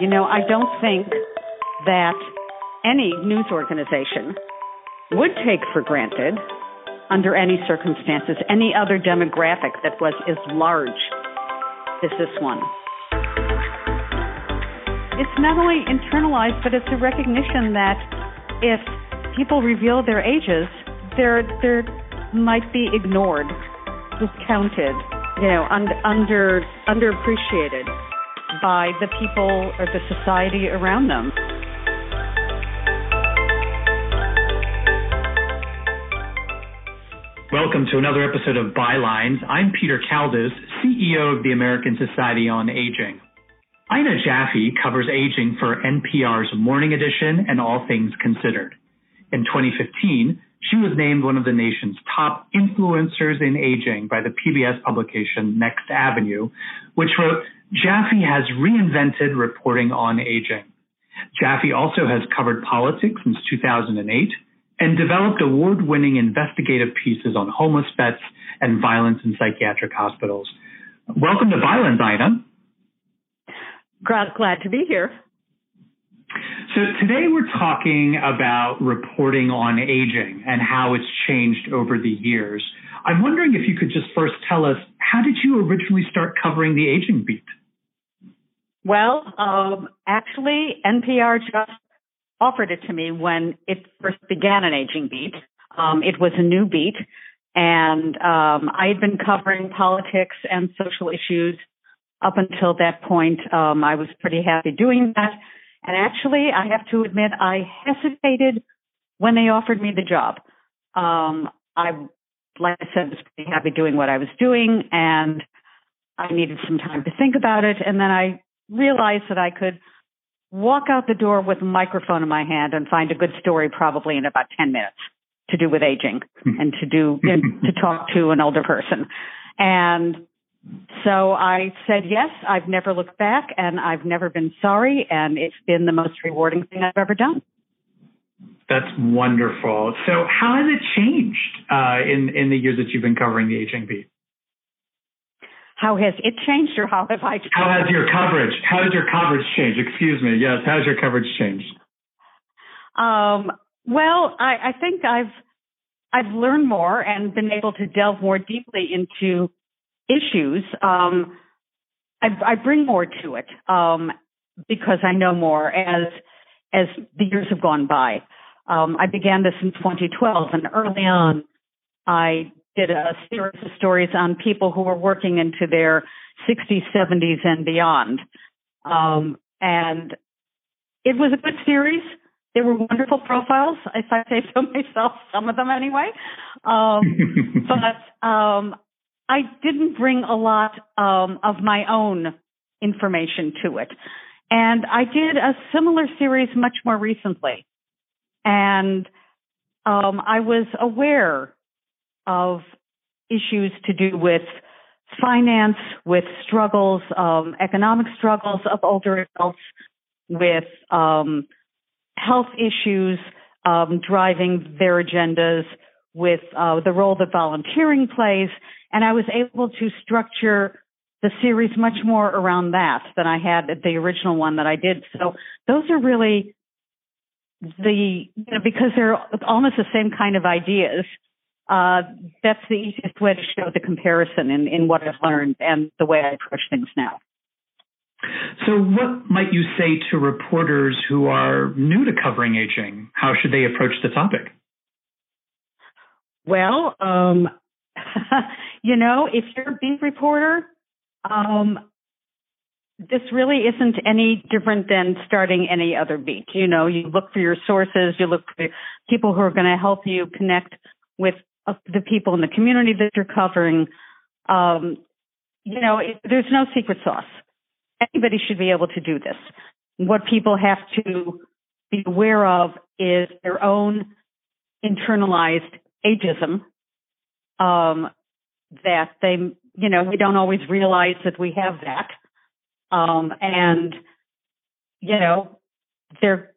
You know, I don't think that any news organization would take for granted, under any circumstances, any other demographic that was as large as this one. It's not only internalized, but it's a recognition that if people reveal their ages, they're they're might be ignored, discounted, you know, un- under underappreciated by the people or the society around them. Welcome to another episode of Bylines. I'm Peter Kaldes, CEO of the American Society on Aging. Ina Jaffe covers aging for NPR's Morning Edition and All Things Considered. In 2015, she was named one of the nation's top influencers in aging by the PBS publication Next Avenue, which wrote, Jaffe has reinvented reporting on aging. Jaffe also has covered politics since 2008 and developed award-winning investigative pieces on homeless vets and violence in psychiatric hospitals. Welcome to Bylines, Ina. Glad, glad to be here. So today we're talking about reporting on aging and how it's changed over the years. I'm wondering if you could just first tell us how did you originally start covering the aging beat? Well, um, actually, NPR just offered it to me when it first began an aging beat. Um, it was a new beat, and um, I had been covering politics and social issues up until that point. Um, I was pretty happy doing that. And actually, I have to admit, I hesitated when they offered me the job. Um, I, like I said, was pretty happy doing what I was doing, and I needed some time to think about it. And then I realized that I could walk out the door with a microphone in my hand and find a good story probably in about 10 minutes to do with aging and to do and to talk to an older person. And so I said yes. I've never looked back and I've never been sorry and it's been the most rewarding thing I've ever done. That's wonderful. So how has it changed uh, in in the years that you've been covering the aging beat? How has it changed, or how have I? Changed? How has your coverage? How has your coverage changed? Excuse me. Yes. How has your coverage changed? Um, well, I, I think I've I've learned more and been able to delve more deeply into issues. Um, I, I bring more to it um, because I know more as as the years have gone by. Um, I began this in 2012, and early on, I did a series of stories on people who were working into their 60s, 70s, and beyond. Um, and it was a good series. They were wonderful profiles, if I say so myself, some of them anyway. Um, but um, I didn't bring a lot um, of my own information to it. And I did a similar series much more recently. And um, I was aware of issues to do with finance, with struggles, um, economic struggles of older adults, with um, health issues um, driving their agendas, with uh, the role that volunteering plays, and I was able to structure the series much more around that than I had the original one that I did. So those are really the you know, because they're almost the same kind of ideas uh, that's the easiest way to show the comparison in, in what I've learned and the way I approach things now. So, what might you say to reporters who are new to covering aging? How should they approach the topic? Well, um, you know, if you're a beat reporter, um, this really isn't any different than starting any other beat. You know, you look for your sources, you look for people who are going to help you connect with the people in the community that you're covering. Um, you know, it, there's no secret sauce. Anybody should be able to do this. What people have to be aware of is their own internalized ageism um, that they, you know, we don't always realize that we have that. Um, and, you know, they're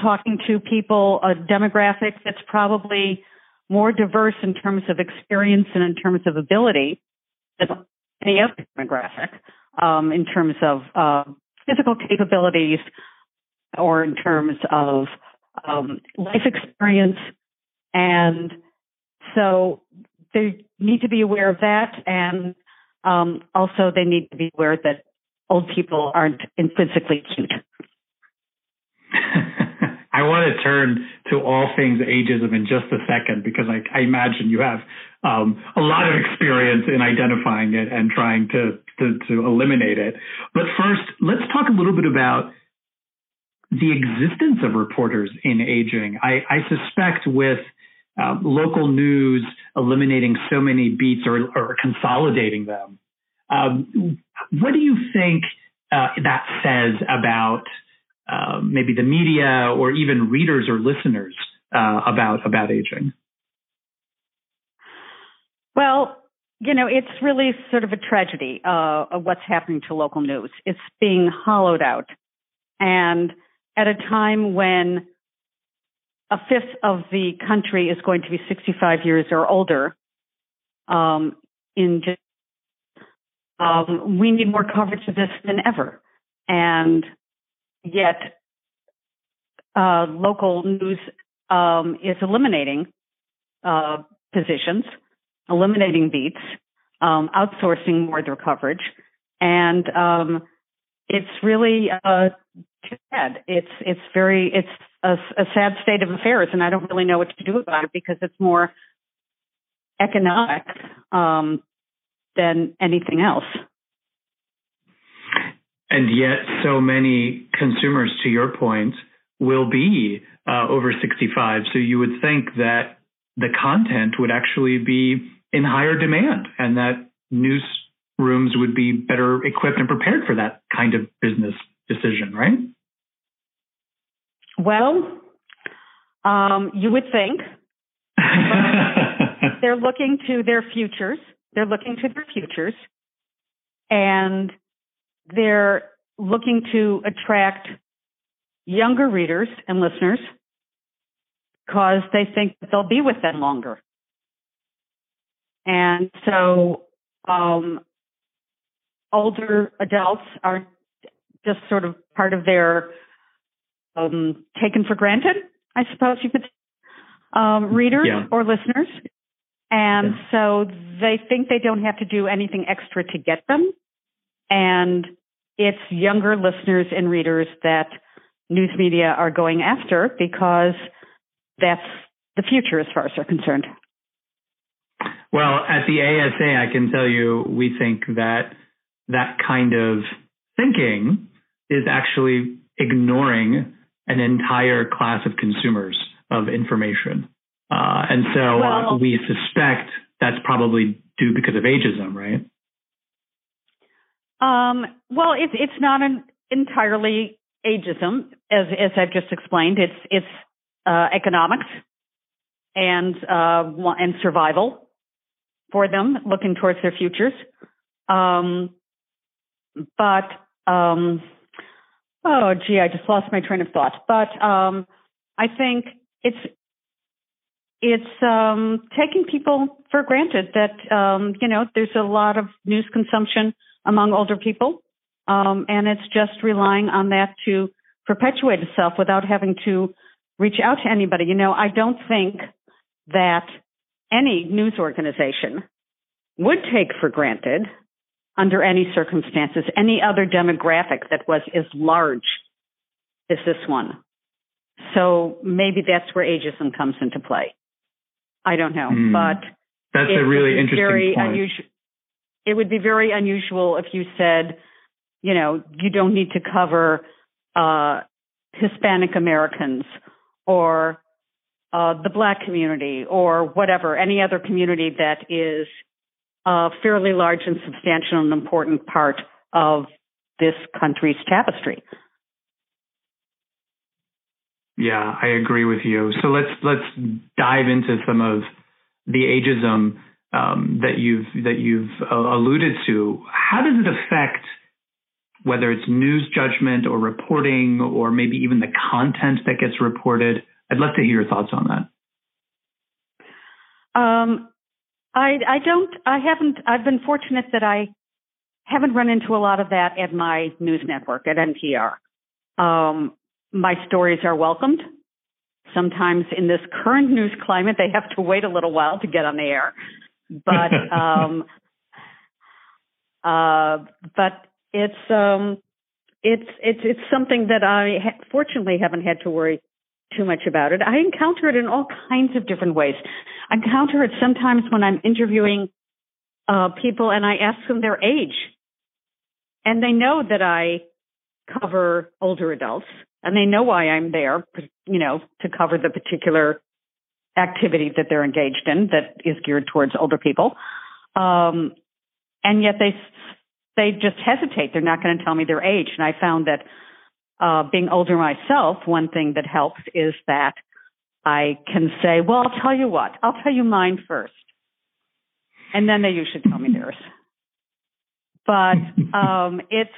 talking to people, a demographic that's probably more diverse in terms of experience and in terms of ability than any other demographic um, in terms of uh, physical capabilities or in terms of um, life experience. And so they need to be aware of that. And um, also, they need to be aware that old people aren't intrinsically cute. I want to turn to all things ageism in just a second because I, I imagine you have um, a lot of experience in identifying it and trying to, to, to eliminate it. But first, let's talk a little bit about the existence of reporters in aging. I, I suspect with uh, local news eliminating so many beats or, or consolidating them, um, what do you think uh, that says about uh, maybe the media or even readers or listeners uh, about about aging? Well, you know, it's really sort of a tragedy uh, of what's happening to local news. It's being hollowed out, and at a time when a fifth of the country is going to be 65 years or older, um, in just, um, we need more coverage of this than ever, and yet uh, local news um, is eliminating uh, positions, eliminating beats, um, outsourcing more of their coverage, and um, it's really uh, bad. It's it's very it's a, a sad state of affairs, and I don't really know what to do about it because it's more economic um, than anything else. And yet, so many consumers, to your point, will be uh, over 65. So you would think that the content would actually be in higher demand and that newsrooms would be better equipped and prepared for that kind of business decision, right? Well, um, you would think. they're looking to their futures. They're looking to their futures. And they're looking to attract younger readers and listeners because they think that they'll be with them longer. And so um, older adults are just sort of part of their um, taken for granted, I suppose you could um, readers yeah. or listeners. And yeah. so they think they don't have to do anything extra to get them. And it's younger listeners and readers that news media are going after because that's the future as far as they're concerned. Well, at the ASA, I can tell you we think that that kind of thinking is actually ignoring an entire class of consumers of information. Uh, and so well, uh, we suspect that's probably due because of ageism, right? Um, well, it's it's not an entirely ageism, as as I've just explained. It's it's uh, economics and uh, and survival for them, looking towards their futures. Um, but um, oh, gee, I just lost my train of thought. But um, I think it's it's um, taking people for granted that um, you know there's a lot of news consumption among older people. Um, and it's just relying on that to perpetuate itself without having to reach out to anybody. You know, I don't think that any news organization would take for granted under any circumstances any other demographic that was as large as this one. So maybe that's where ageism comes into play. I don't know, mm, but that's a really interesting very point. Unusual, it would be very unusual if you said, you know, you don't need to cover uh, Hispanic Americans or uh, the black community or whatever, any other community that is a fairly large and substantial and important part of this country's tapestry. Yeah, I agree with you. So let's let's dive into some of the ageism um, that you've that you've uh, alluded to. How does it affect whether it's news judgment or reporting, or maybe even the content that gets reported? I'd love to hear your thoughts on that. Um, I I don't I haven't I've been fortunate that I haven't run into a lot of that at my news network at NPR. Um, my stories are welcomed. Sometimes in this current news climate, they have to wait a little while to get on the air. But um, uh, but it's um, it's it's it's something that I ha- fortunately haven't had to worry too much about it. I encounter it in all kinds of different ways. I encounter it sometimes when I'm interviewing uh, people and I ask them their age, and they know that I cover older adults, and they know why I'm there, you know, to cover the particular activity that they're engaged in that is geared towards older people. Um, and yet they they just hesitate. They're not going to tell me their age. And I found that uh, being older myself, one thing that helps is that I can say, "Well, I'll tell you what. I'll tell you mine first, and then they usually tell me theirs." But um, it's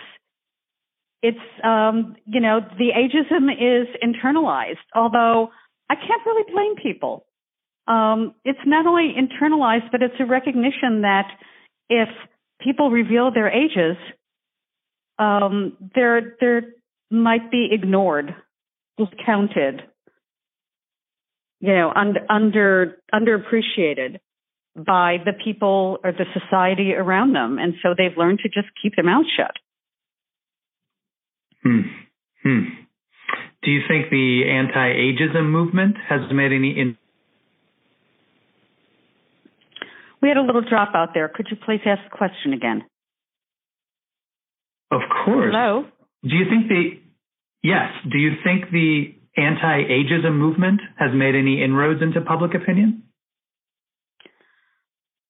it's um, you know the ageism is internalized. Although I can't really blame people. Um, it's not only internalized, but it's a recognition that if people reveal their ages, um, they're they're might be ignored, discounted, you know, under under underappreciated by the people or the society around them, and so they've learned to just keep their mouth shut. Hmm. Hmm. Do you think the anti-ageism movement has made any? In- we had a little drop out there. Could you please ask the question again? Of course. Hello. Do you think the yes? Do you think the anti-ageism movement has made any inroads into public opinion?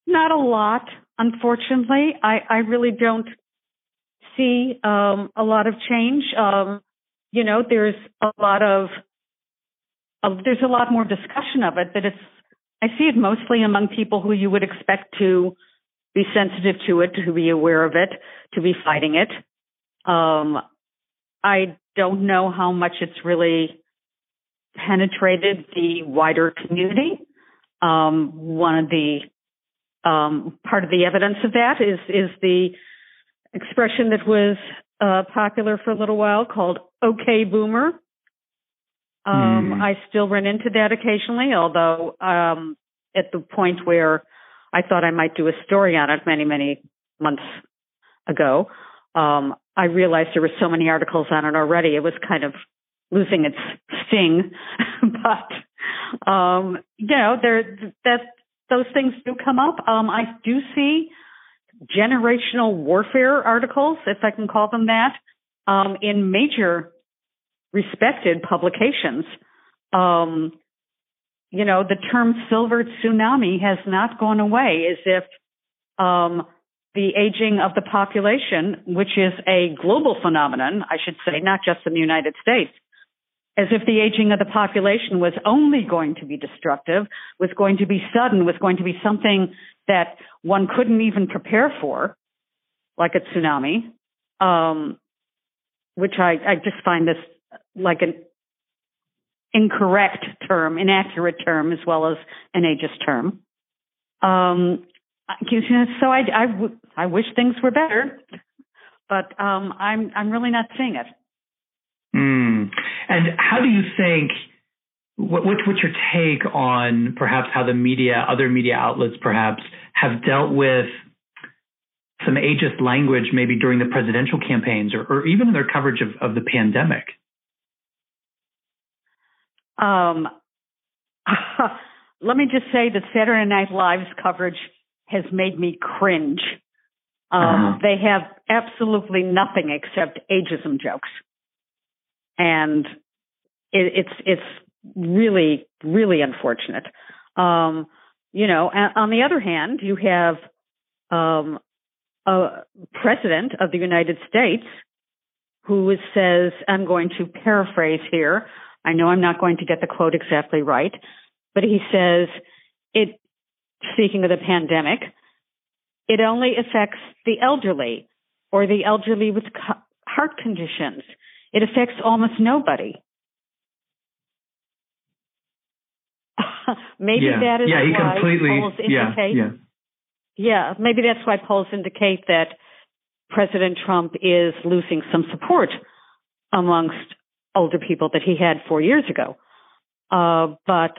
Not a lot, unfortunately. I, I really don't see um, a lot of change. Um, you know, there's a lot of uh, there's a lot more discussion of it, but it's I see it mostly among people who you would expect to be sensitive to it, to be aware of it, to be fighting it. Um, I don't know how much it's really penetrated the wider community. Um, one of the um, part of the evidence of that is is the expression that was uh, popular for a little while called "Okay, Boomer." Um, mm. I still run into that occasionally, although um, at the point where I thought I might do a story on it many, many months ago, um, I realized there were so many articles on it already. It was kind of losing its sting, but um, you know, there that those things do come up. Um, I do see generational warfare articles, if I can call them that, um, in major respected publications. Um, you know, the term silver tsunami has not gone away as if um, the aging of the population, which is a global phenomenon, I should say, not just in the United States, as if the aging of the population was only going to be destructive, was going to be sudden, was going to be something that one couldn't even prepare for, like a tsunami, um, which I, I just find this like an incorrect term, inaccurate term, as well as an ageist term. Um, so I, I, w- I wish things were better, but um, I'm I'm really not seeing it. Mm. And how do you think? What, what's your take on perhaps how the media, other media outlets, perhaps have dealt with some ageist language, maybe during the presidential campaigns, or, or even in their coverage of, of the pandemic? Um, let me just say that Saturday Night Live's coverage has made me cringe. Um, uh-huh. They have absolutely nothing except ageism jokes, and it, it's it's really really unfortunate. Um, you know, on the other hand, you have um, a president of the United States who says, "I'm going to paraphrase here." I know I'm not going to get the quote exactly right, but he says it, speaking of the pandemic, it only affects the elderly or the elderly with heart conditions. It affects almost nobody. maybe yeah. that is yeah, he why completely, polls indicate. Yeah, yeah. yeah, maybe that's why polls indicate that President Trump is losing some support amongst older people that he had four years ago. Uh, but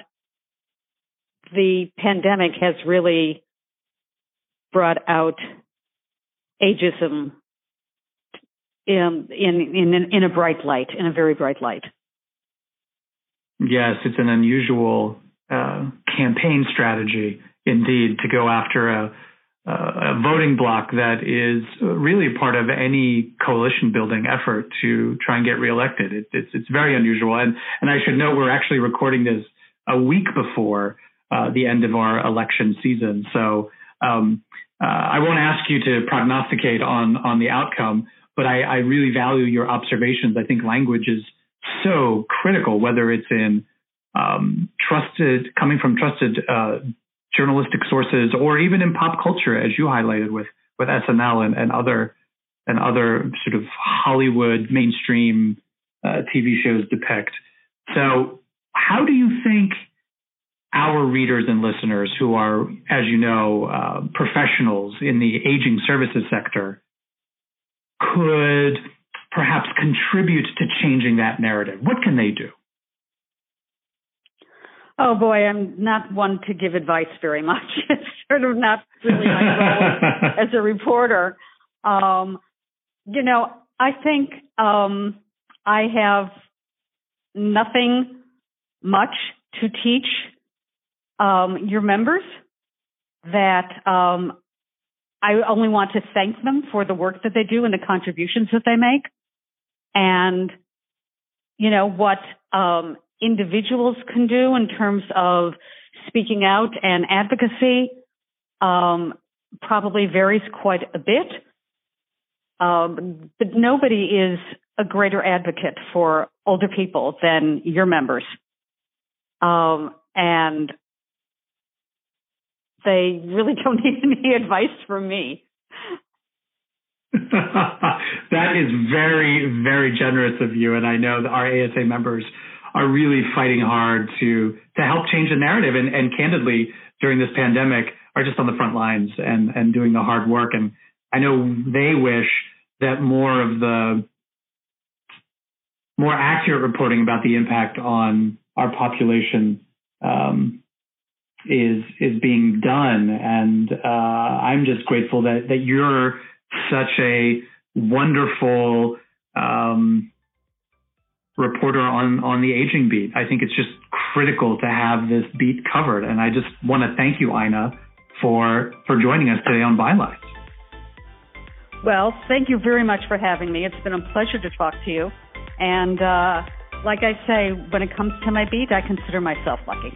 the pandemic has really brought out ageism in in in in a bright light, in a very bright light. Yes, it's an unusual uh, campaign strategy indeed to go after a, a voting bloc that is really part of any coalition building effort to try and get reelected. It, it's it's very unusual, and and I should note we're actually recording this a week before uh, the end of our election season, so. Um, uh, I won't ask you to prognosticate on on the outcome, but I, I really value your observations. I think language is so critical, whether it's in um, trusted, coming from trusted uh, journalistic sources, or even in pop culture, as you highlighted with with SNL and, and other and other sort of Hollywood mainstream uh, TV shows depict. So, how do you think our readers and listeners, who are, as you know, uh, professionals in the aging services sector, could perhaps contribute to changing that narrative? What can they do? Oh boy, I'm not one to give advice very much. it's sort of not really my role as a reporter. Um, you know, I think um, I have nothing much to teach um, your members. That um, I only want to thank them for the work that they do and the contributions that they make. And, you know, what um, individuals can do in terms of speaking out and advocacy um, probably varies quite a bit. Um, but nobody is a greater advocate for older people than your members. Um, and they really don't need any advice from me. that is very, very generous of you. And I know our ASA members are really fighting hard to to help change the narrative and, and candidly during this pandemic are just on the front lines and, and doing the hard work. And I know they wish that more of the more accurate reporting about the impact on our population um, is is being done. And uh, I'm just grateful that that you're such a wonderful um, reporter on on the aging beat. I think it's just critical to have this beat covered, and I just want to thank you, Ina, for for joining us today on Bylines. Well, thank you very much for having me. It's been a pleasure to talk to you, and uh, like I say, when it comes to my beat, I consider myself lucky.